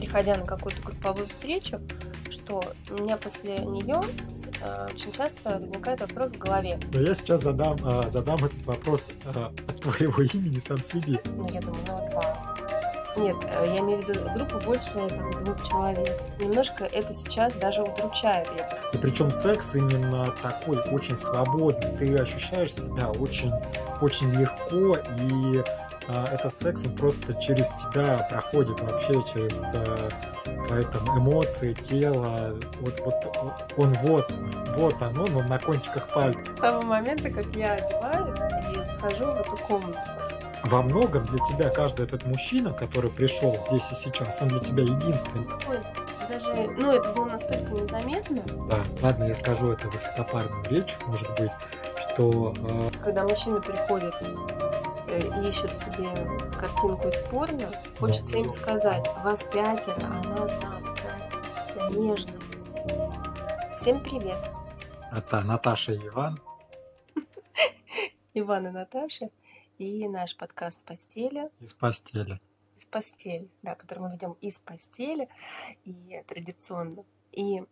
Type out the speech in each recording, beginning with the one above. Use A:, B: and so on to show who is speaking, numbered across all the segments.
A: приходя на какую-то групповую встречу, что у меня после нее э, очень часто возникает вопрос в голове.
B: Но я сейчас задам, э, задам этот вопрос э, от твоего имени сам себе.
A: Ну, я думаю, ну, два. Нет, я имею в виду группу больше там, двух человек. Немножко это сейчас даже удручает.
B: И причем секс именно такой, очень свободный. Ты ощущаешь себя очень, очень легко, и этот секс, он просто через тебя проходит вообще, через а, твои там эмоции, тело. Вот, вот он вот, вот оно, но на кончиках пальцев.
A: С того момента, как я одеваюсь и захожу в эту комнату.
B: Во многом для тебя каждый этот мужчина, который пришел здесь и сейчас, он для тебя единственный.
A: Ой, даже, ну, это было настолько незаметно,
B: Да, ладно, я скажу это высокопарную речь, может быть, что э,
A: когда э, и ищут себе картинку из порно, хочется им сказать, вас пятеро, она одна такая нежная. Всем привет,
B: это Наташа и Иван.
A: Иван и Наташа, и наш подкаст «Постели».
B: из постели.
A: из постели, да, который мы ведем из постели и традиционно. И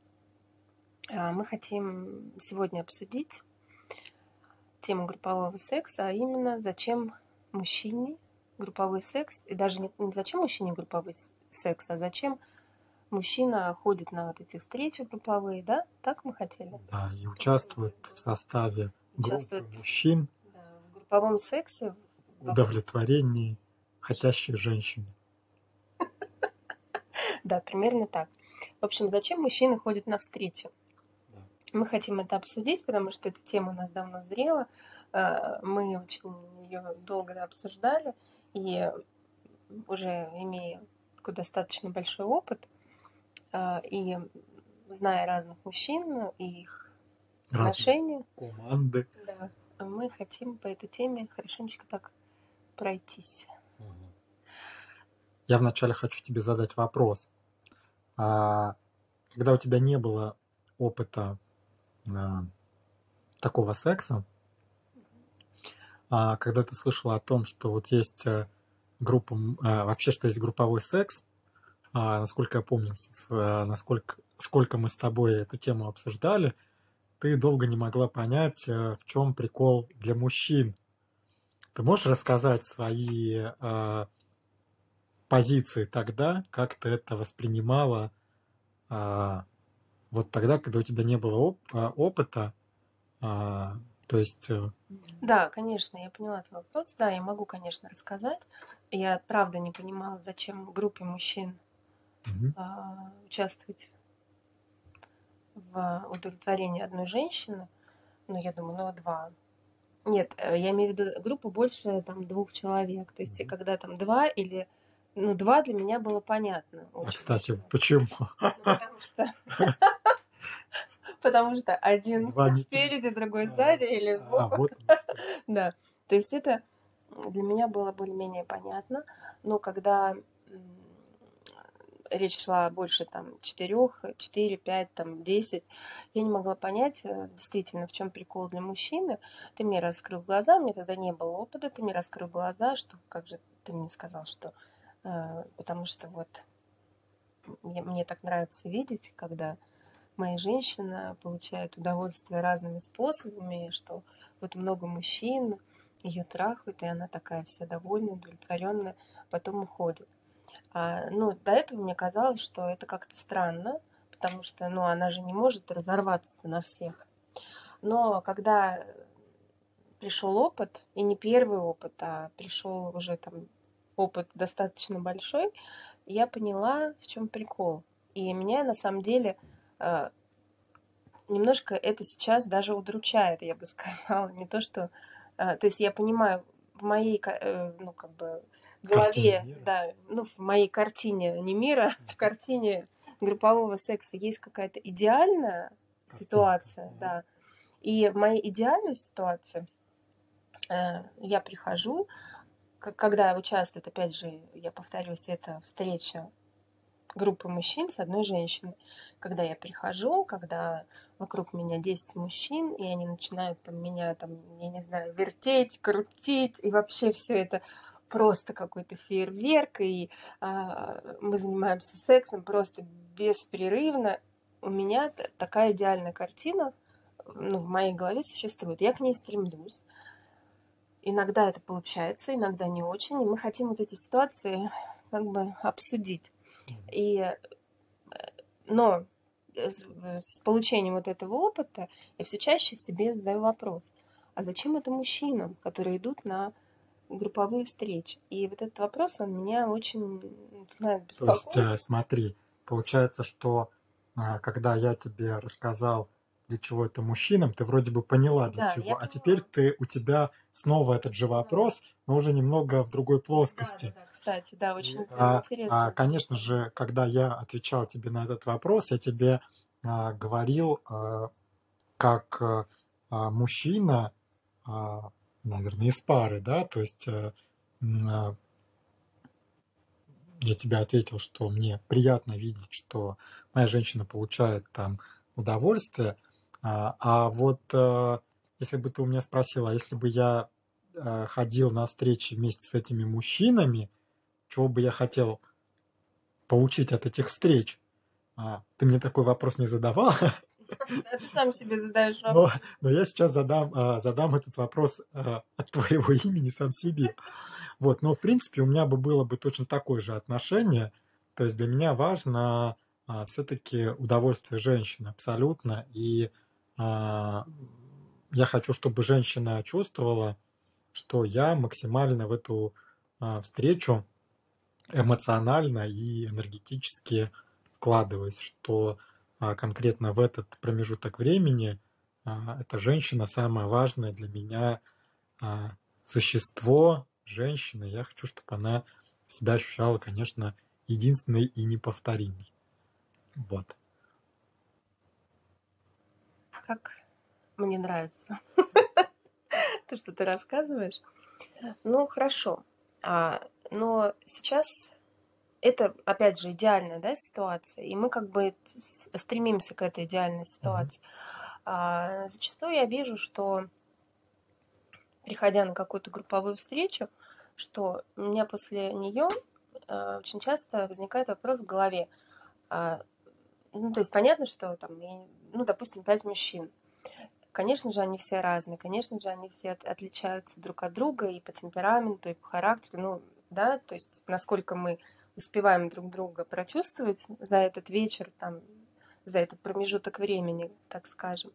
A: а, мы хотим сегодня обсудить тему группового секса, а именно зачем мужчине групповой секс, и даже не, не зачем мужчине групповой секс, а зачем мужчина ходит на вот эти встречи групповые, да? Так мы хотели?
B: Да, и участвует в составе группы
A: Участвует
B: мужчин
A: да, в групповом сексе.
B: в удовлетворении хотящей женщины.
A: Да, примерно так. В общем, зачем мужчины ходят на встречи? Мы хотим это обсудить, потому что эта тема у нас давно зрела. Э, Мы очень ее долго обсуждали, и уже имея такой достаточно большой опыт, э, и зная разных мужчин и их
B: Разные
A: отношения,
B: команды.
A: да, мы хотим по этой теме хорошенечко так пройтись.
B: Я вначале хочу тебе задать вопрос. А, когда у тебя не было опыта а, такого секса, когда ты слышала о том, что вот есть э, группа, а, вообще, что есть групповой секс, а, насколько я помню, э, насколько сколько мы с тобой эту тему обсуждали, ты долго не могла понять, э, в чем прикол для мужчин. Ты можешь рассказать свои э, позиции тогда, как ты это воспринимала а, вот тогда, когда у тебя не было оп- а, опыта, а, то есть э,
A: Да, конечно, я поняла твой вопрос. Да, я могу, конечно, рассказать. Я правда не понимала, зачем группе мужчин а, участвовать в удовлетворении одной женщины. Ну, я думаю, ну, два. Нет, э, я имею в виду группу больше там двух человек. То есть,
B: Мгм.
A: когда там два или... Ну, два для меня было понятно.
B: а кстати, почему?
A: Ну, потому что... Потому что один
B: Два
A: спереди, другой
B: А,
A: сзади или
B: А,
A: сбоку.
B: вот.
A: Да, то есть это для меня было более-менее понятно, но когда речь шла больше там четырех, четыре, пять, там десять, я не могла понять э, действительно, в чем прикол для мужчины. Ты мне раскрыл глаза, мне тогда не было опыта, ты мне раскрыл глаза, что как же ты мне сказал, что э, потому что вот мне, мне так нравится видеть, когда моя женщина получает удовольствие разными способами, что вот много мужчин ее трахают, и она такая вся довольная, удовлетворенная, потом уходит. А, ну, до этого мне казалось, что это как-то странно, потому что, ну, она же не может разорваться на всех. Но когда пришел опыт, и не первый опыт, а пришел уже там опыт достаточно большой, я поняла, в чем прикол. И меня на самом деле немножко это сейчас даже удручает, я бы сказала. Не то, что... э, то есть я понимаю, в моей, э, ну, как бы, голове, да, ну, в моей картине, не мира, в картине группового секса есть какая-то идеальная ситуация, да. И в моей идеальной ситуации э, я прихожу, когда участвует, опять же, я повторюсь, это встреча группы мужчин с одной женщиной. Когда я прихожу, когда вокруг меня 10 мужчин, и они начинают там меня, там, я не знаю, вертеть, крутить, и вообще все это просто какой-то фейерверк, и а, мы занимаемся сексом просто беспрерывно. У меня такая идеальная картина ну, в моей голове существует. Я к ней стремлюсь. Иногда это получается, иногда не очень. И мы хотим вот эти ситуации как бы обсудить. И, э, но э, с получением вот этого опыта я все чаще себе задаю вопрос, а зачем это мужчинам, которые идут на групповые встречи? И вот этот вопрос, он меня очень начинает
B: беспокоить. То есть, э, смотри, получается, что когда я тебе рассказал для чего это мужчинам, ты вроде бы поняла для да, чего. А теперь ты у тебя снова этот же вопрос, но уже немного в другой плоскости.
A: Да, да, да. Кстати, да, очень
B: а, интересно. А, конечно же, когда я отвечал тебе на этот вопрос, я тебе а, говорил, а, как а, а мужчина, а, наверное, из пары, да, то есть а, а, я тебе ответил, что мне приятно видеть, что моя женщина получает там удовольствие, а, а вот э, если бы ты у меня спросила, если бы я э, ходил на встречи вместе с этими мужчинами, чего бы я хотел получить от этих встреч? А, ты мне такой вопрос не задавал?
A: Да, ты сам себе задаешь
B: вопрос. Но, но я сейчас задам, а, задам этот вопрос от твоего имени сам себе. Вот, но в принципе у меня бы было бы точно такое же отношение. То есть для меня важно все-таки удовольствие женщины абсолютно. И а, я хочу, чтобы женщина чувствовала, что я максимально в эту а, встречу эмоционально и энергетически вкладываюсь, что а, конкретно в этот промежуток времени эта женщина самое важное для меня существо, женщина. Я хочу, чтобы она себя ощущала, конечно, единственной и неповторимой. Вот
A: как мне нравится то, что ты рассказываешь. Ну, хорошо. А, но сейчас это, опять же, идеальная да, ситуация, и мы как бы стремимся к этой идеальной ситуации. А, зачастую я вижу, что, приходя на какую-то групповую встречу, что у меня после нее а, очень часто возникает вопрос в голове. А, ну, то есть понятно, что там, ну, допустим, пять мужчин. Конечно же, они все разные, конечно же, они все от, отличаются друг от друга и по темпераменту, и по характеру, ну, да, то есть насколько мы успеваем друг друга прочувствовать за этот вечер, там, за этот промежуток времени, так скажем.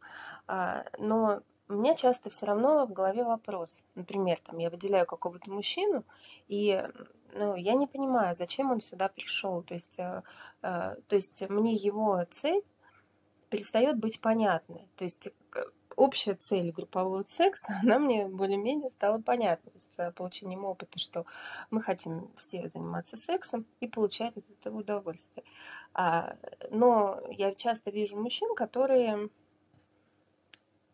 A: А, но у меня часто все равно в голове вопрос. Например, там я выделяю какого-то мужчину, и ну, я не понимаю, зачем он сюда пришел. То есть, э, э, то есть мне его цель перестает быть понятной. То есть общая цель группового секса, она мне более-менее стала понятна с получением опыта, что мы хотим все заниматься сексом и получать от этого удовольствие. А, но я часто вижу мужчин, которые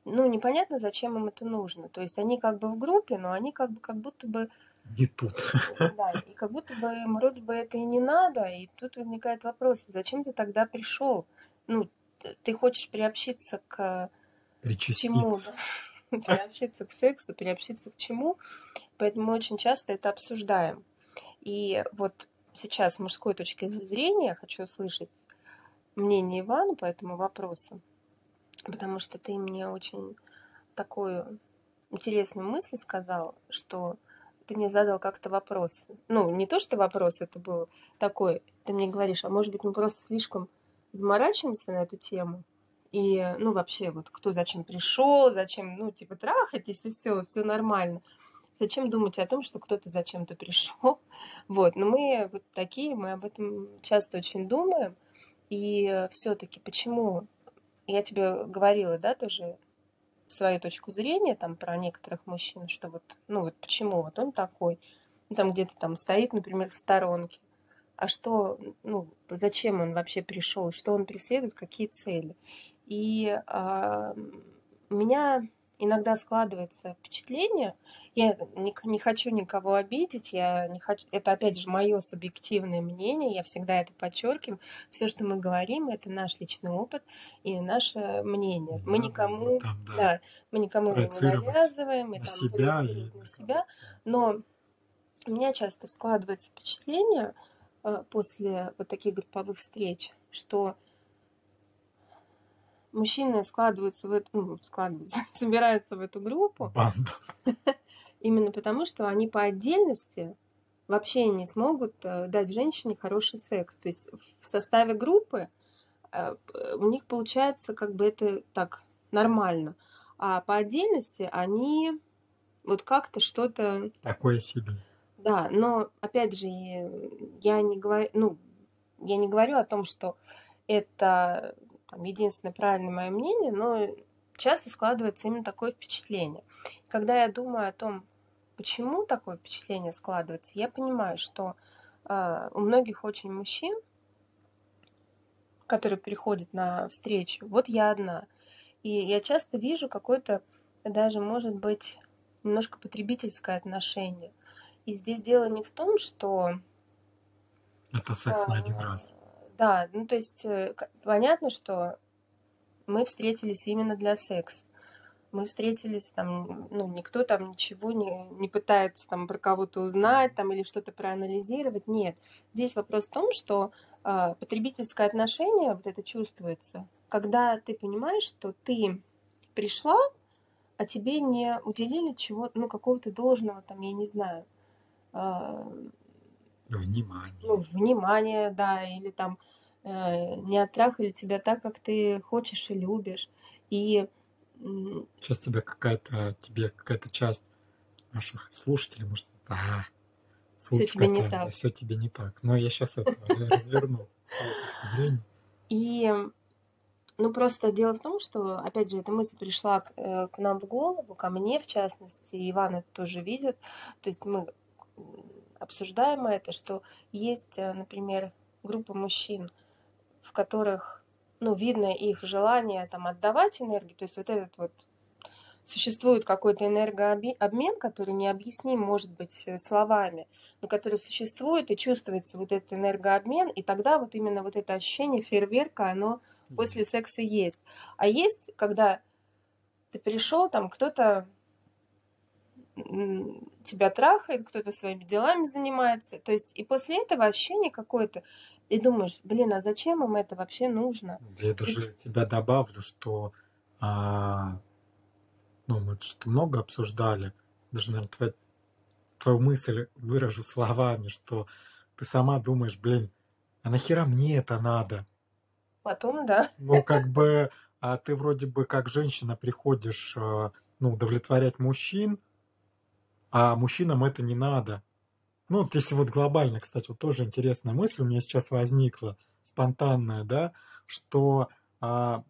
A: ну, непонятно, зачем им это нужно. То есть они как бы в группе, но они как бы как будто бы
B: не тут.
A: Да, и как будто бы вроде бы это и не надо, и тут возникает вопрос, зачем ты тогда пришел? Ну, ты хочешь приобщиться к чему? Приобщиться к сексу, приобщиться к чему? Поэтому мы очень часто это обсуждаем. И вот сейчас с мужской точки зрения хочу услышать мнение Ивана по этому вопросу, потому что ты мне очень такую интересную мысль сказал, что ты мне задал как-то вопрос. Ну, не то, что вопрос это был такой, ты мне говоришь, а может быть мы просто слишком заморачиваемся на эту тему, и, ну, вообще, вот кто зачем пришел, зачем, ну, типа, трахайтесь, и все, все нормально. Зачем думать о том, что кто-то зачем-то пришел? Вот, но мы вот такие, мы об этом часто очень думаем. И все-таки почему? Я тебе говорила, да, тоже свою точку зрения там про некоторых мужчин, что вот, ну вот почему вот он такой, ну, там где-то там стоит, например, в сторонке, а что, ну, зачем он вообще пришел, что он преследует, какие цели. И а, меня иногда складывается впечатление, я не, не хочу никого обидеть, я не хочу, это опять же мое субъективное мнение, я всегда это подчеркиваю. Все, что мы говорим, это наш личный опыт и наше мнение. Да, мы никому, там, да. Да, мы никому не навязываем, мы
B: на там себя
A: и... на себя, но у меня часто складывается впечатление э, после вот таких групповых встреч, что мужчины складываются в эту, ну, складываются, собираются в эту группу.
B: Банда.
A: Именно потому, что они по отдельности вообще не смогут э, дать женщине хороший секс. То есть в составе группы э, у них получается как бы это так нормально. А по отдельности они вот как-то что-то...
B: Такое себе.
A: Да, но опять же, я не говорю, ну, я не говорю о том, что это там, единственное правильное мое мнение, но часто складывается именно такое впечатление. Когда я думаю о том, почему такое впечатление складывается, я понимаю, что э, у многих очень мужчин, которые приходят на встречу, вот я одна. И я часто вижу какое-то даже, может быть, немножко потребительское отношение. И здесь дело не в том, что...
B: Это секс а, на один раз.
A: Да, ну то есть э, понятно, что мы встретились именно для секса мы встретились, там, ну, никто там ничего не, не пытается там про кого-то узнать там или что-то проанализировать. Нет. Здесь вопрос в том, что э, потребительское отношение, вот это чувствуется, когда ты понимаешь, что ты пришла, а тебе не уделили чего, ну, какого-то должного, там, я не знаю,
B: э, Внимание.
A: Ну, внимание, да, или там э, не оттрахали тебя так, как ты хочешь и любишь. И
B: Сейчас тебе какая-то, тебе какая-то часть наших слушателей может, да,
A: все тебе не так.
B: Все тебе не так. Но я сейчас это разверну.
A: И ну, просто дело в том, что, опять же, эта мысль пришла к, э, к нам в голову, ко мне в частности, Иван это тоже видит. То есть мы обсуждаем это, что есть, э, например, группа мужчин, в которых ну, видно их желание там отдавать энергию, то есть вот этот вот существует какой-то энергообмен, который необъясним, может быть, э, словами, но который существует и чувствуется вот этот энергообмен, и тогда вот именно вот это ощущение фейерверка, оно после секса есть. А есть, когда ты пришел, там кто-то тебя трахает, кто-то своими делами занимается. То есть и после этого ощущение какое-то, и думаешь, блин, а зачем им это вообще нужно?
B: Я даже Ведь... тебя добавлю, что а, ну, мы что много обсуждали, даже, наверное, твоя, твою мысль выражу словами, что ты сама думаешь, блин, а нахера мне это надо?
A: Потом, да.
B: Ну, как бы, а ты вроде бы как женщина приходишь, а, ну, удовлетворять мужчин, а мужчинам это не надо. Ну, вот если вот глобально, кстати, вот тоже интересная мысль у меня сейчас возникла, спонтанная, да, что а,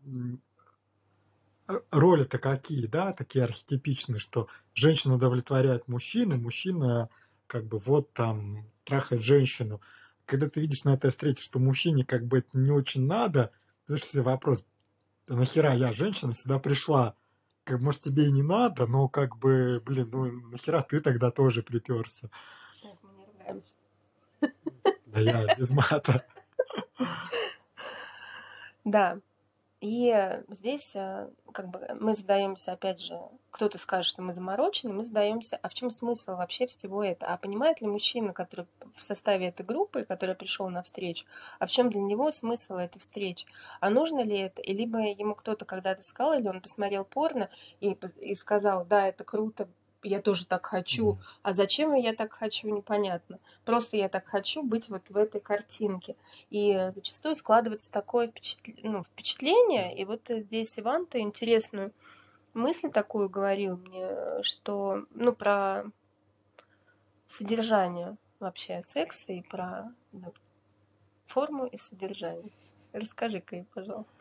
B: роли-то какие, да, такие архетипичные, что женщина удовлетворяет мужчину, мужчина как бы вот там трахает женщину. Когда ты видишь на этой встрече, что мужчине как бы это не очень надо, задаешь себе вопрос, нахера я, женщина, сюда пришла? Как, может, тебе и не надо, но как бы, блин, ну нахера ты тогда тоже приперся?
A: ругаемся.
B: Да я без мата.
A: Да. И здесь э, как бы мы задаемся, опять же, кто-то скажет, что мы заморочены, мы задаемся, а в чем смысл вообще всего это? А понимает ли мужчина, который в составе этой группы, который пришел на встречу, а в чем для него смысл этой встречи? А нужно ли это? И либо ему кто-то когда-то сказал, или он посмотрел порно и, и сказал, да, это круто, я тоже так хочу, а зачем я так хочу, непонятно. Просто я так хочу быть вот в этой картинке. И зачастую складывается такое впечатление, ну, впечатление. И вот здесь Иван-то интересную мысль такую говорил мне, что, ну, про содержание вообще секса и про ну, форму и содержание. Расскажи-ка, пожалуйста.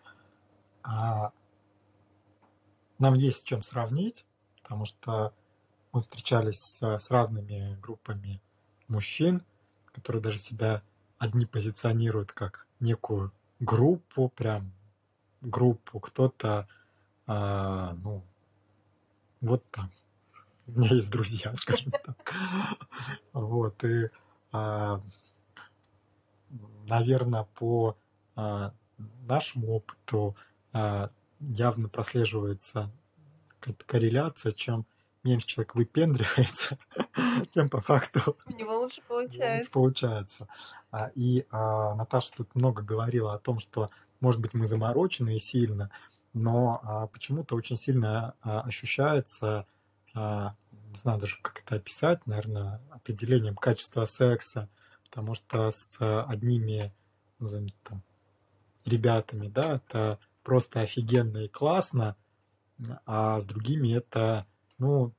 B: А, нам есть с чем сравнить, потому что мы встречались с разными группами мужчин, которые даже себя одни позиционируют как некую группу, прям группу, кто-то, а, ну, вот там. У меня есть друзья, скажем так. Вот, и, а, наверное, по а, нашему опыту а, явно прослеживается корреляция, чем меньше человек выпендривается, тем по факту
A: у него лучше получается.
B: получается. А, и а, Наташа тут много говорила о том, что, может быть, мы заморочены и сильно, но а, почему-то очень сильно а, ощущается, не знаю даже, как это описать, наверное, определением качества секса, потому что с одними назовем, там, ребятами, да, это просто офигенно и классно, а с другими это, ну,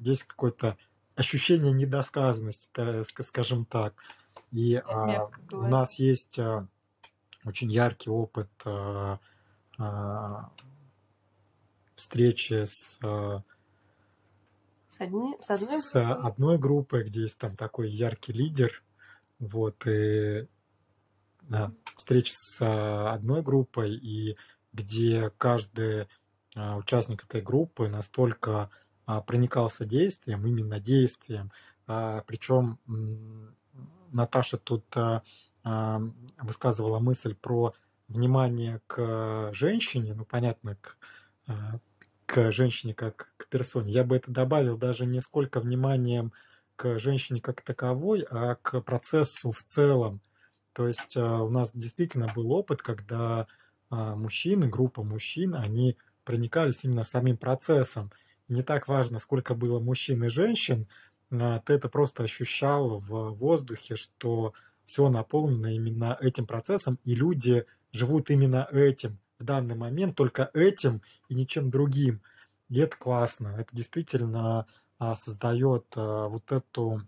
B: есть какое-то ощущение недосказанности, скажем так. И а, у нас есть а, очень яркий опыт а, а, встречи с, а,
A: с, одни, с, одной,
B: с одной группой, где есть там такой яркий лидер, вот, и да, встречи с а, одной группой, и где каждый а, участник этой группы настолько проникался действием, именно действием. Причем Наташа тут высказывала мысль про внимание к женщине, ну, понятно, к, к женщине как к персоне. Я бы это добавил даже не сколько вниманием к женщине как таковой, а к процессу в целом. То есть у нас действительно был опыт, когда мужчины, группа мужчин, они проникались именно самим процессом. Не так важно, сколько было мужчин и женщин, а, ты это просто ощущал в воздухе, что все наполнено именно этим процессом, и люди живут именно этим в данный момент, только этим и ничем другим. И это классно. Это действительно а, создает а, вот эту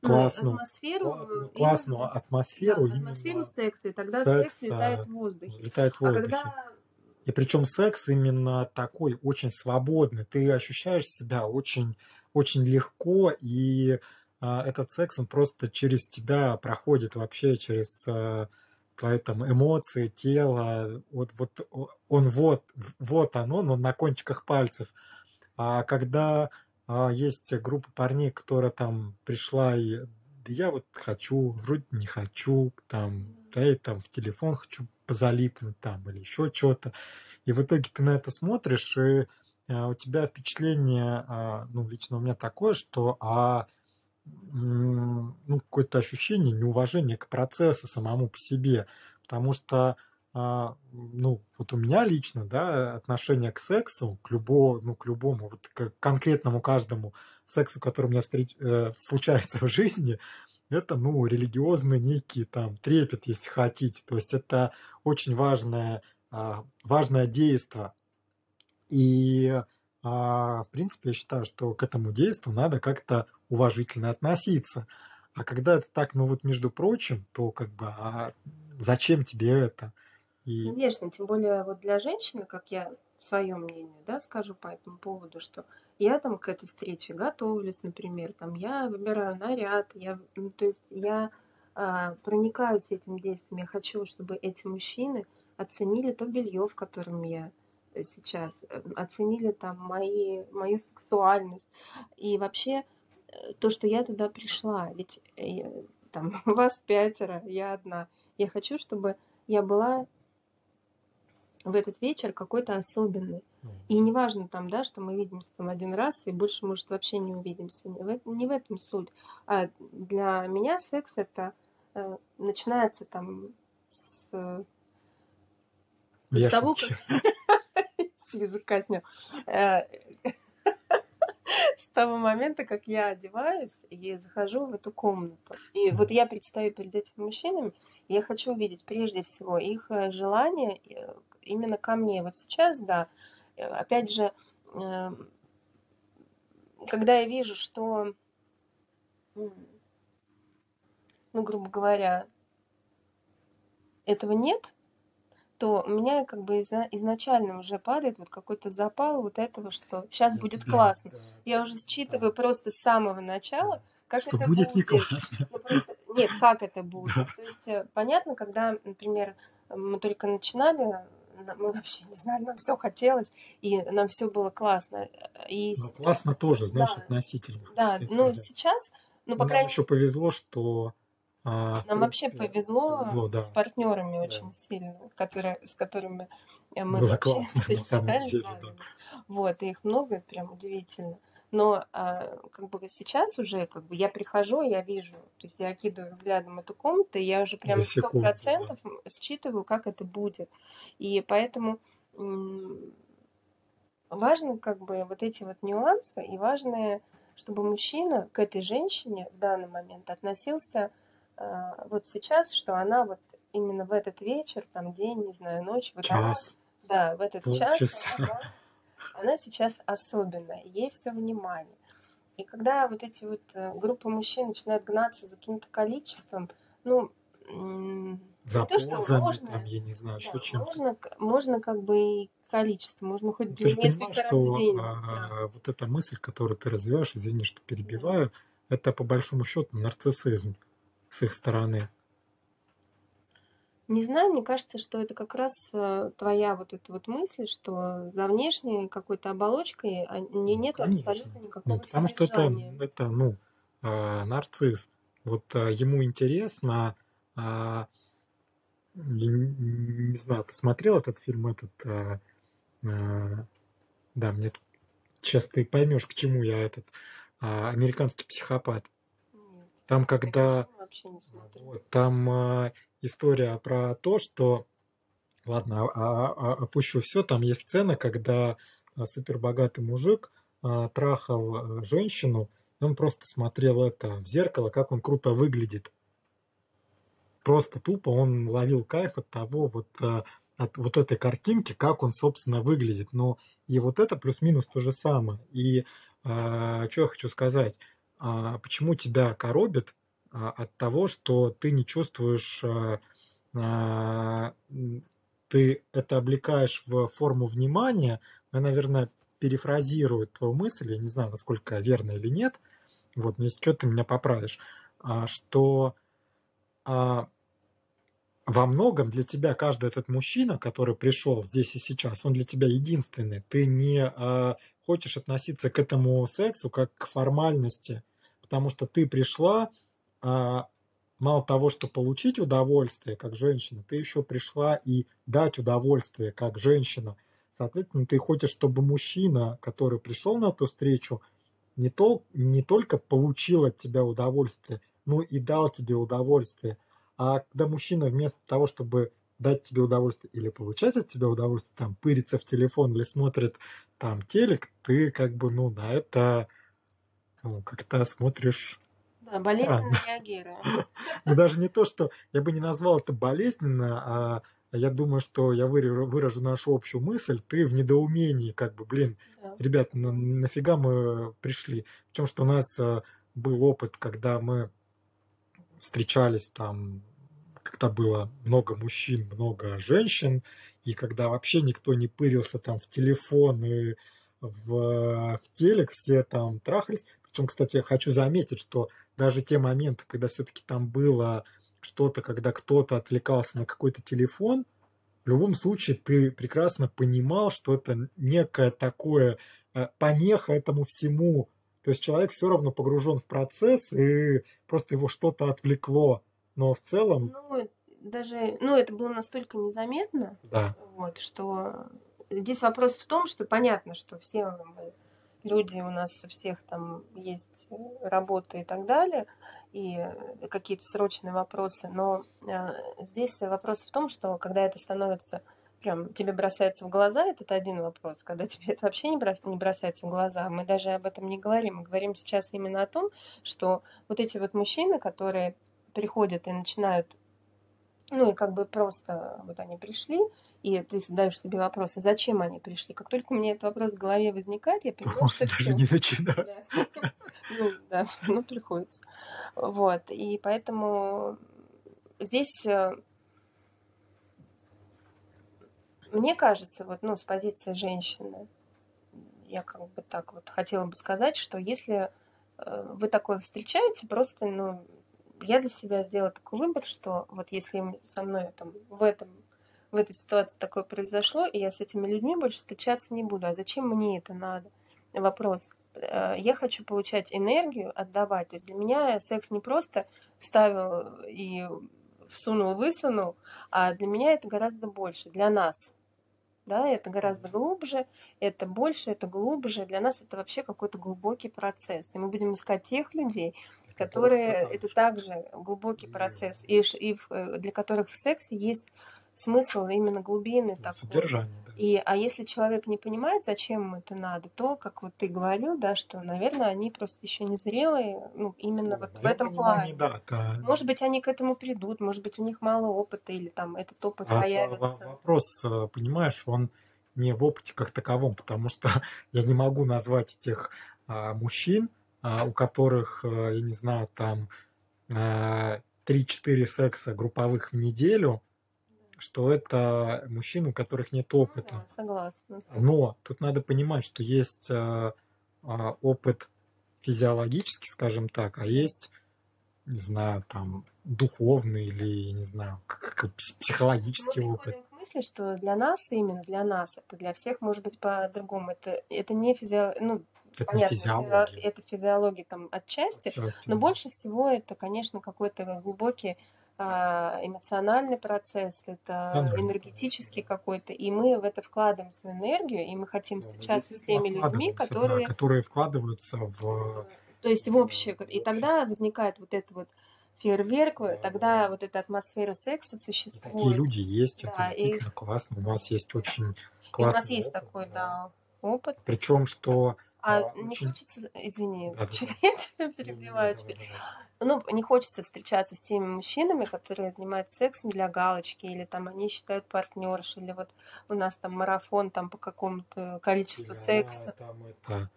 B: классную
A: атмосферу,
B: классную атмосферу,
A: да, атмосферу секса, и тогда секс, секс летает в воздухе.
B: Летает в воздухе. А когда... И причем секс именно такой очень свободный. Ты ощущаешь себя очень, очень легко, и а, этот секс он просто через тебя проходит вообще через а, твои там эмоции, тело. Вот, вот он вот, вот оно, но на кончиках пальцев. А когда а есть группа парней, которая там пришла и да я вот хочу, вроде не хочу, там, и там в телефон хочу позалипнуть там или еще что-то. И в итоге ты на это смотришь, и а, у тебя впечатление, а, ну, лично у меня такое, что а, ну, какое-то ощущение неуважения к процессу самому по себе. Потому что а, ну, вот у меня лично, да, отношение к сексу, к, любо, ну, к любому, вот к конкретному каждому сексу, который у меня встреч, э, случается в жизни, это, ну, религиозный некий там трепет, если хотите. То есть это очень важное, а, важное действие. И, а, в принципе, я считаю, что к этому действию надо как-то уважительно относиться. А когда это так, ну вот между прочим, то как бы, а зачем тебе это?
A: И... Конечно, тем более вот для женщины, как я свое мнение, да, скажу по этому поводу, что я там к этой встрече готовлюсь, например, там я выбираю наряд, я, ну, то есть я а, проникаюсь этим действием, я хочу, чтобы эти мужчины оценили то белье, в котором я сейчас, э, оценили там мои, мою сексуальность и вообще э, то, что я туда пришла, ведь э, там вас пятеро, я одна, я хочу, чтобы я была в этот вечер какой-то особенный. И неважно там, да, что мы видимся там один раз и больше, может, вообще не увидимся. Не в, не в этом суть. А для меня секс это э, начинается там с, с того, как... с языка снял. Э, с того момента, как я одеваюсь и захожу в эту комнату. И вот я предстаю перед этими мужчинами, я хочу увидеть прежде всего их э, желание э, именно ко мне. Вот сейчас, да, э, опять же, эм, когда я вижу, что, ну, грубо говоря, этого нет, то у меня как бы изна- изначально уже падает вот какой-то запал вот этого, что сейчас будет тебя, классно. Да, я уже считываю да. просто с самого начала, как
B: что
A: это
B: будет.
A: будет
B: не классно.
A: Ну, просто, нет, как это будет. Да. То есть э, понятно, когда, например, мы только начинали, мы вообще не знали, нам все хотелось, и нам все было классно. И...
B: Ну, классно тоже, знаешь, да. относительно.
A: Да, но сейчас, ну, по
B: Нам
A: крайней
B: еще повезло, что А,
A: Нам вообще повезло,
B: повезло, да.
A: с партнерами
B: Да.
A: очень сильно, которые, с которыми мы
B: Было
A: вообще
B: классно, на самом деле,
A: да,
B: да.
A: да. Вот, и их много, прям удивительно. Но а, как бы сейчас уже как бы я прихожу, я вижу, то есть я окидываю взглядом эту комнату, и я уже прям сто процентов считываю, как это будет. И поэтому важно как бы вот эти вот нюансы, и важно, чтобы мужчина к этой женщине в данный момент относился а, вот сейчас, что она вот именно в этот вечер, там день, не знаю, ночь, вот она,
B: Час,
A: да, в этот час,
B: полчаса.
A: она, она сейчас особенная, ей все внимание. И когда вот эти вот э, группы мужчин начинают гнаться за каким-то количеством, ну,
B: За
A: не то, что
B: позами,
A: можно,
B: там, я не знаю,
A: да,
B: еще чем-то.
A: можно, можно как бы и количество, можно хоть
B: Ну, Ты же
A: несколько
B: понимаешь,
A: раз в
B: что
A: день.
B: а,
A: да.
B: вот эта мысль, которую ты развиваешь, извини, что перебиваю, это по большому счету нарциссизм с их стороны.
A: Не знаю, мне кажется, что это как раз э, твоя вот эта вот мысль, что за внешней какой-то оболочкой а, не,
B: Ну,
A: нет
B: конечно.
A: абсолютно
B: Ну,
A: никакого
B: потому что это,
A: содержания.
B: это ну, а, нарцисс. Вот а, ему интересно, а, я не, знаю, ты смотрел этот фильм, этот, а, а, да, мне сейчас ты поймешь, к чему я этот, а, американский психопат.
A: Нет,
B: Там, когда
A: вообще не смотрела.
B: Вот, там а, история про то, что, ладно, а- а- а- опущу все, там есть сцена, когда супербогатый мужик трахал а, женщину, и он просто смотрел это в зеркало, как он круто выглядит. Просто тупо он ловил кайф от того, вот, а, от вот этой картинки, как он, собственно, выглядит. Но и вот это плюс-минус то же самое. И а, что я хочу сказать, а, почему тебя коробит от того, что ты не чувствуешь, а, а, ты это облекаешь в форму внимания, я, наверное, перефразирую твою мысль, я не знаю, насколько верно или нет, вот, но если что, ты меня поправишь, а, что а, во многом для тебя каждый этот мужчина, который пришел здесь и сейчас, он для тебя единственный. Ты не а, хочешь относиться к этому сексу как к формальности, потому что ты пришла, а, мало того, что получить удовольствие как женщина, ты еще пришла и дать удовольствие как женщина. Соответственно, ты хочешь, чтобы мужчина, который пришел на эту встречу, не, то, не только получил от тебя удовольствие, но и дал тебе удовольствие. А когда мужчина вместо того, чтобы дать тебе удовольствие или получать от тебя удовольствие, там, пырится в телефон или смотрит там телек, ты как бы, ну, на это ну, как-то смотришь
A: Да, болезненно реагируя.
B: Ну, даже не то, что я бы не назвал это болезненно, а я думаю, что я выражу, нашу общую мысль, ты в недоумении, как бы, блин,
A: Да.
B: ребят, на- нафига мы пришли? Причем, что у нас э, был опыт, когда мы встречались там, когда было много мужчин, много женщин, и когда вообще никто не пырился там в телефон и в, в телек, все там трахались. Причем, кстати, я хочу заметить, что даже те моменты, когда все-таки там было что-то, когда кто-то отвлекался на какой-то телефон, в любом случае ты прекрасно понимал, что это некое такое э, помеха этому всему. То есть человек все равно погружен в процесс, и просто его что-то отвлекло. Но в целом,
A: Ну, даже, ну, это было настолько незаметно,
B: да,
A: вот, что здесь вопрос в том, что понятно, что все мы люди, у нас у всех там есть э, работа и так далее, и э, какие-то срочные вопросы, но э, здесь вопрос в том, что когда это становится прям тебе бросается в глаза, это один вопрос. Когда тебе это вообще не, брос- не бросается в глаза, мы даже об этом не говорим. Мы говорим сейчас именно о том, что вот эти вот мужчины, которые приходят и начинают, ну и как бы просто вот они пришли, и ты задаешь себе вопрос, а зачем они пришли? Как только у меня этот вопрос в голове возникает, я понимаю,
B: можно
A: что
B: даже
A: все.
B: не начинать.
A: Да. Ну, да, ну, приходится. Вот, и поэтому здесь э, мне кажется, вот, ну, с позиции женщины, я как бы так вот хотела бы сказать, что если э, вы такое встречаете, просто, ну, я для себя сделала такой выбор, что вот если со мной там в этом в этой ситуации такое произошло, и я с этими людьми больше встречаться не буду. А зачем мне это надо? Вопрос. э, я хочу получать энергию, отдавать. То есть для меня секс не просто вставил и всунул, высунул, а для меня это гораздо больше, для нас. Да, это гораздо глубже, это больше, это глубже. Для нас это вообще какой-то глубокий процесс. И мы будем искать тех людей, которые это также глубокий процесс, и, и э, для которых в сексе есть смысл именно глубины такой.
B: Содержание, да.
A: И, а если человек не понимает, зачем ему это надо, то, как вот ты говорил, да, что, наверное, они просто еще не зрелые, ну, именно вот в этом плане.
B: Да, да.
A: Может быть, они к этому придут, может быть, у них мало опыта, или там этот опыт а появится.
B: Вопрос, э, понимаешь, он не в опыте как таковом, потому что я не могу назвать этих а, мужчин, а, у которых, э, я не знаю, там а, 3-4 секса групповых в неделю, что это мужчины, у которых нет ну опыта.
A: Да, согласна.
B: Но тут надо понимать, что есть э, э, опыт физиологический, скажем так, а есть, не знаю, там, духовный или, не знаю, психологический Мы опыт.
A: к мысли, что для нас, именно для нас, это для всех может быть по-другому. Это, это не физиология, ну,
B: это понятно, физиология.
A: это физиология там отчасти, отчасти но да. больше всего это, конечно, какой-то глубокий а, эмоциональный процесс, это энергетический какой-то, и мы в это вкладываем свою энергию, и мы хотим встречаться с теми людьми, которые...
B: Да, которые вкладываются в...
A: То есть в общее. И тогда возникает вот это вот фейерверк, тогда вот эта атмосфера секса существует.
B: Такие люди есть, да, это действительно и... классно. У нас есть очень классный
A: У нас есть опыт, такой, да, опыт.
B: Причем, что...
A: А, а не очень... хочется, извини, да, что да. я тебя перебиваю теперь. Да, да, да ну, не хочется встречаться с теми мужчинами, которые занимаются сексом для галочки, или там они считают партнерш, или вот у нас там марафон там по какому-то количеству да, секса.
B: Там это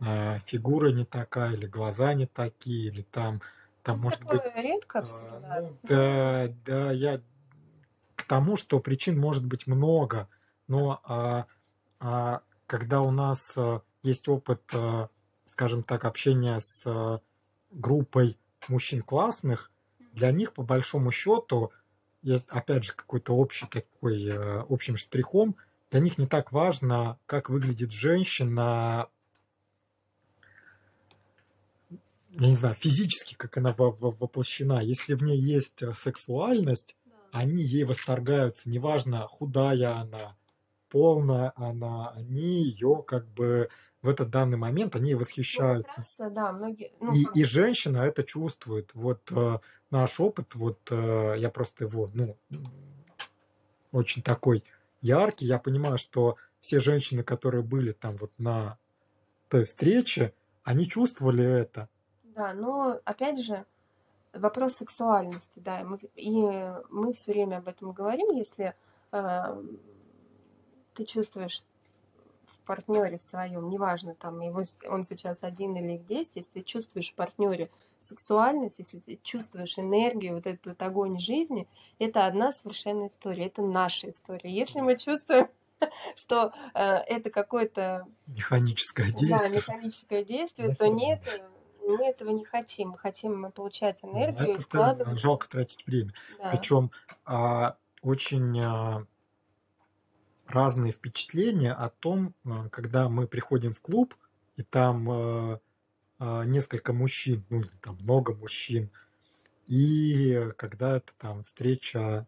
B: а, фигура не такая, или глаза не такие, или там, там ну, может быть...
A: редко обсуждают. А, ну,
B: да, да, я к тому, что причин может быть много, но а, а, когда у нас а, есть опыт, а, скажем так, общения с а, группой мужчин классных, для них, по большому счету, опять же, какой-то общий такой, э, общим штрихом, для них не так важно, как выглядит женщина, я не знаю, физически, как она воплощена. Если в ней есть э, сексуальность, они ей восторгаются, неважно, худая она, полная она, они ее как бы в этот данный момент они восхищаются. Ну,
A: раз, да, многие,
B: ну, и, и женщина это чувствует. Вот э, наш опыт, вот э, я просто его, ну, очень такой яркий. Я понимаю, что все женщины, которые были там вот на той встрече, они чувствовали это.
A: Да, но опять же, вопрос сексуальности, да, и мы, и мы все время об этом говорим, если э, ты чувствуешь партнере своем, неважно, там его, он сейчас один или их 10, если ты чувствуешь в партнере сексуальность, если ты чувствуешь энергию, вот этот вот огонь жизни, это одна совершенная история, это наша история. Если мы чувствуем что э, это какое-то
B: механическое действие,
A: да, механическое действие, то нет, мы этого не хотим. Мы хотим получать энергию, это вкладывать.
B: Жалко тратить время. Да. Причем а, очень а, разные впечатления о том, э, когда мы приходим в клуб, и там э, э, несколько мужчин, ну или там много мужчин, и когда это там встреча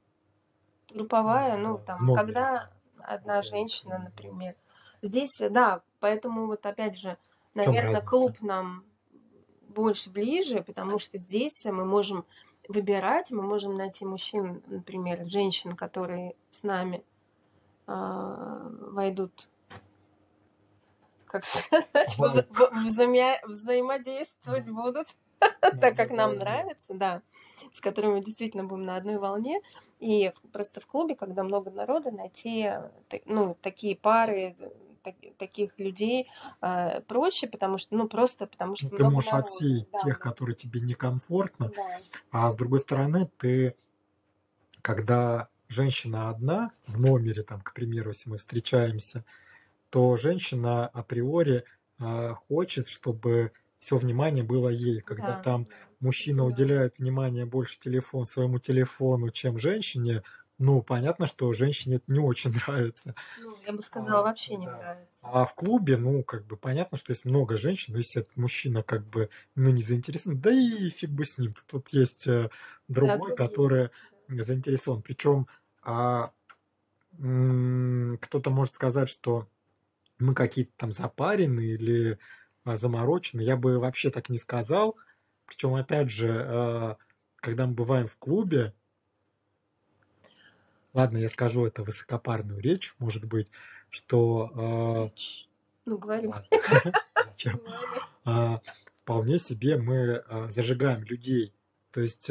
A: групповая, ну там, когда одна женщина, например. Здесь, да, поэтому вот опять же, наверное, клуб нам больше ближе, потому что здесь мы можем выбирать, мы можем найти мужчин, например, женщин, которые с нами войдут, как сказать, взаимя... взаимодействовать будут, так как нам нравится, да, с которыми мы действительно будем на одной волне. И просто в клубе, когда много народа, найти ну, такие пары, таких людей э, проще, потому что, ну, просто потому что...
B: Ну, ты можешь народа. отсеять да, тех, да. которые тебе некомфортно, да. а с другой стороны, ты, когда женщина одна в номере, там, к примеру, если мы встречаемся, то женщина априори э, хочет, чтобы все внимание было ей. Когда да. там мужчина да. уделяет внимание больше телефон, своему телефону, чем женщине, ну, понятно, что женщине это не очень нравится.
A: Ну, я бы сказала, а, вообще не да. нравится.
B: А в клубе, ну, как бы понятно, что есть много женщин, но если этот мужчина как бы, ну, не заинтересован, да и фиг бы с ним. Тут есть э, другой, да, который заинтересован. Причем а, кто-то может сказать, что мы какие-то там запарены или а, заморочены. Я бы вообще так не сказал. Причем, опять же, а, когда мы бываем в клубе, ладно, я скажу это высокопарную речь, может быть, что...
A: А, ну, говори.
B: Зачем? Вполне себе мы зажигаем людей. То есть,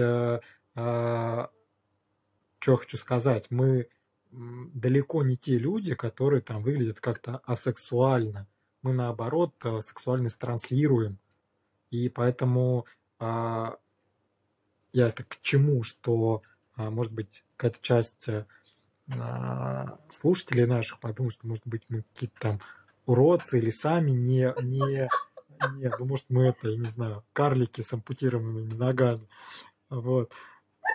B: что хочу сказать, мы далеко не те люди, которые там выглядят как-то асексуально. Мы наоборот э, сексуальность транслируем. И поэтому а, я это к чему, что а, может быть какая-то часть а, слушателей наших подумают, что может быть мы какие-то там уродцы или сами не, не, не, ну может мы это, я не знаю, карлики с ампутированными ногами. Вот.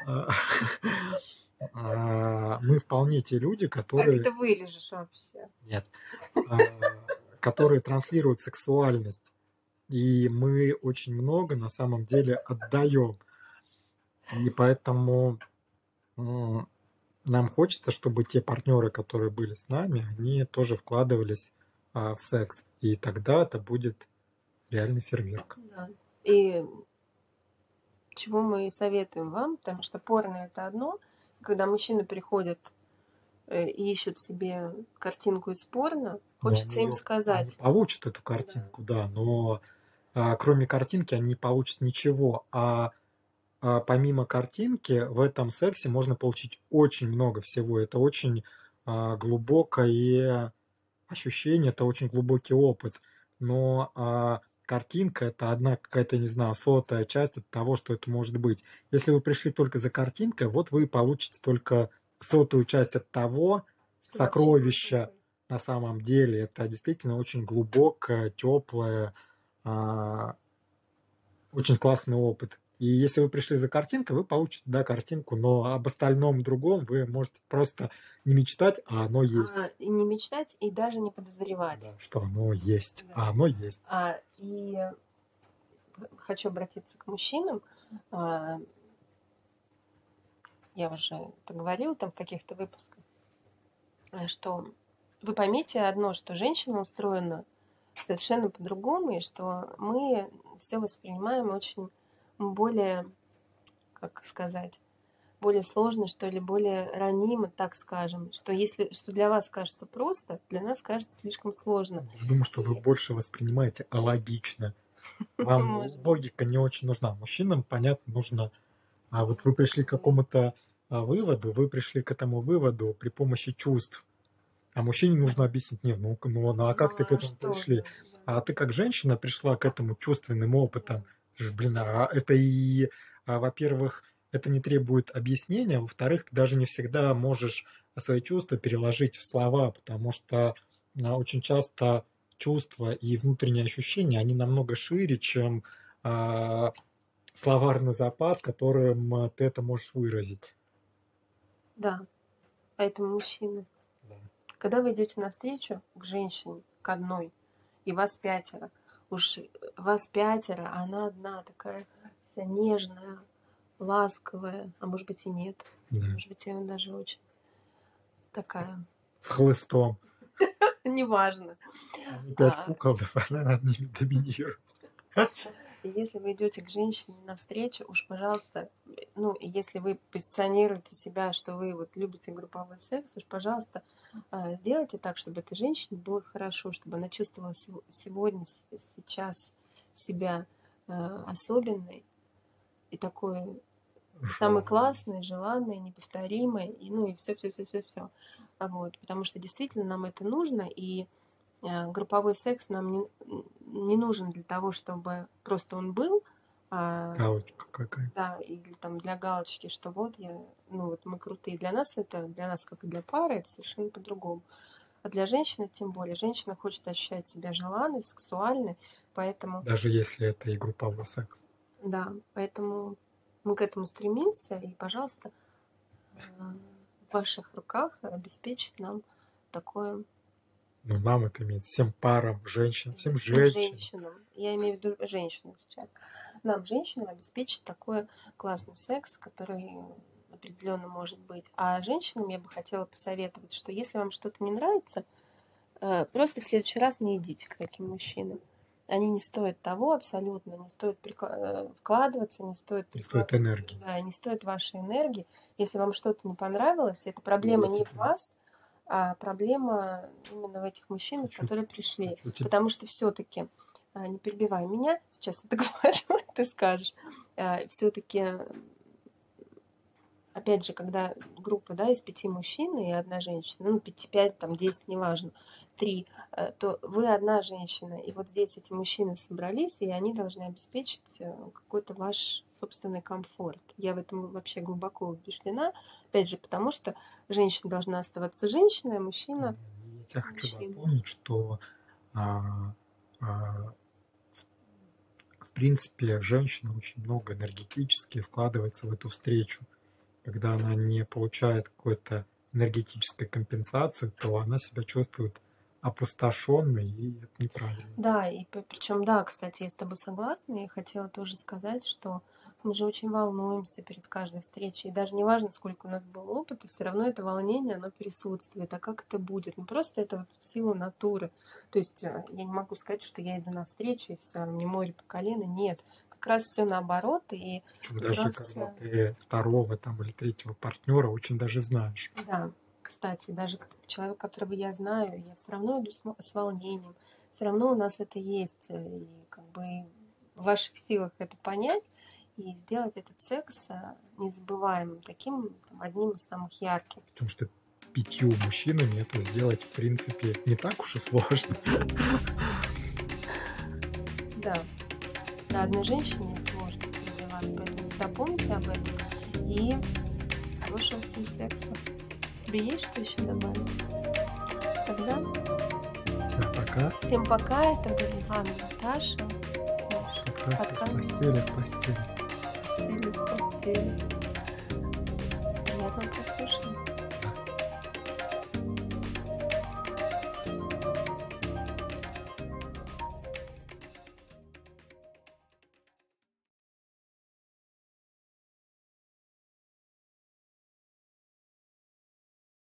B: А, а, мы вполне те люди, которые...
A: Как ты вылежишь вообще?
B: Нет. А, которые транслируют сексуальность. И мы очень много на самом деле отдаем. И поэтому нам хочется, чтобы те партнеры, которые были с нами, они тоже вкладывались в секс. И тогда это будет реальный фейерверк.
A: Да. И чего мы советуем вам, потому что порно это одно, когда мужчины приходят э, и ищут себе картинку из порно, хочется им сказать.
B: Они получат эту картинку, да, да но а, кроме картинки они не получат ничего. А, а помимо картинки в этом сексе можно получить очень много всего. Это очень а, глубокое ощущение, это очень глубокий опыт. Но а, картинка это одна какая-то, не знаю, сотая часть от того, что это может быть. Если вы пришли только за картинкой, вот вы получите только сотую часть от того что сокровища на самом деле. Это действительно очень глубокое, теплое, а, очень классный опыт. И если вы пришли за картинкой, вы получите, да, картинку, но об остальном другом вы можете просто не мечтать, а оно есть. А,
A: и не мечтать, и даже не подозревать.
B: Да, что оно есть, да. а оно есть.
A: А, и хочу обратиться к мужчинам. А, я уже это говорила там в каких-то выпусках, э, что вы поймите одно, что женщина устроена совершенно по-другому, и что мы все воспринимаем очень более, как сказать, более сложно, что ли, более ранимо, так скажем, что если что для вас кажется просто, для нас кажется слишком сложно.
B: Я думаю, что вы больше воспринимаете алогично. Вам логика не очень нужна. Мужчинам, понятно, нужна. А вот вы пришли к какому-то а, выводу, вы пришли к этому выводу при помощи чувств. А мужчине нужно объяснить, нет, ну, ну, ну а как ну, ты к этому пришли? А ты как женщина пришла к этому чувственным опытом, блин, а это и, а, во-первых, это не требует объяснения, во-вторых, ты даже не всегда можешь свои чувства переложить в слова, потому что а, очень часто чувства и внутренние ощущения, они намного шире, чем а, словарный запас, которым ты это можешь выразить.
A: Да, поэтому мужчины. Да. Когда вы идете навстречу к женщине, к одной, и вас пятеро, уж вас пятеро, а она одна такая вся нежная, ласковая, а может быть и нет. Да. Может быть, она даже очень такая.
B: С хлыстом.
A: Неважно.
B: Пять а... кукол, она над ними доминирует.
A: И если вы идете к женщине навстречу, уж, пожалуйста, ну, если вы позиционируете себя, что вы вот любите групповой секс, уж, пожалуйста, а, сделайте так, чтобы этой женщине было хорошо, чтобы она чувствовала сегодня, сейчас себя а, особенной и такой самый классный, желанный, неповторимый, и, ну и все, все, все, все, все. Вот, потому что действительно нам это нужно, и групповой секс нам не, не нужен для того, чтобы просто он был.
B: А, Галочка какая-то.
A: Да, или там для галочки, что вот я, ну вот мы крутые. Для нас это, для нас как и для пары, это совершенно по-другому. А для женщины тем более. Женщина хочет ощущать себя желанной, сексуальной, поэтому...
B: Даже если это и групповой секс.
A: Да, поэтому мы к этому стремимся, и, пожалуйста, э, в ваших руках обеспечить нам такое
B: ну, нам это имеет всем парам, женщинам, всем женщинам.
A: женщинам. Я имею в виду женщину сейчас. Нам, женщинам, обеспечить такой классный секс, который определенно может быть. А женщинам я бы хотела посоветовать, что если вам что-то не нравится, э, просто в следующий раз не идите к таким мужчинам. Они не стоят того абсолютно, не стоит прикла- э, вкладываться, не стоит
B: Не стоит энергии.
A: да, не стоит вашей энергии. Если вам что-то не понравилось, это проблема не в вас, а проблема именно в этих мужчинах,
B: Хочу-
A: которые пришли.
B: Хочу тебе-
A: Потому что все-таки, не перебивай меня, сейчас это говорю, ты скажешь, все-таки, опять же, когда группа, да, из пяти мужчин и одна женщина, ну, пяти, пять, там, десять, неважно, три, э, то вы одна женщина, и вот здесь эти мужчины собрались, и они должны обеспечить э, какой-то ваш собственный комфорт. Я в этом вообще глубоко убеждена, опять же, потому что женщина должна оставаться женщиной, а мужчина
B: Я хочу
A: мужчина.
B: напомнить, что а, а, в, в принципе женщина очень много энергетически вкладывается в эту встречу. Когда она не получает какой-то энергетической компенсации, то она себя чувствует опустошенной, и это неправильно.
A: Да, и причем, да, кстати, я с тобой согласна. Я хотела тоже сказать, что мы же очень волнуемся перед каждой встречей. И даже не важно, сколько у нас было опыта, все равно это волнение, оно присутствует. А как это будет? Ну, просто это вот в силу натуры. То есть э, я не могу сказать, что я иду на встречу, и все, мне море по колено. Нет. Как раз все наоборот. И
B: Причем даже
A: раз,
B: когда
A: э,
B: ты второго там или третьего партнера очень даже знаешь.
A: Да, кстати, даже человек, которого я знаю, я все равно иду с, волнением. Все равно у нас это есть. э, И как бы в ваших силах это понять и сделать этот секс э, незабываемым, таким там, одним из самых ярких.
B: Потому что пятью мужчинами это сделать, в принципе, не так уж и сложно.
A: Да. Да, одной женщине сложно среди вас, поэтому всегда помните об этом. И хорошего всем секса. Тебе есть что еще добавить? Тогда
B: Всем пока.
A: всем пока. Это были Иван и Наташа.
B: Подкаст
A: Подкаст.
B: постели в постели.
A: постели в постели.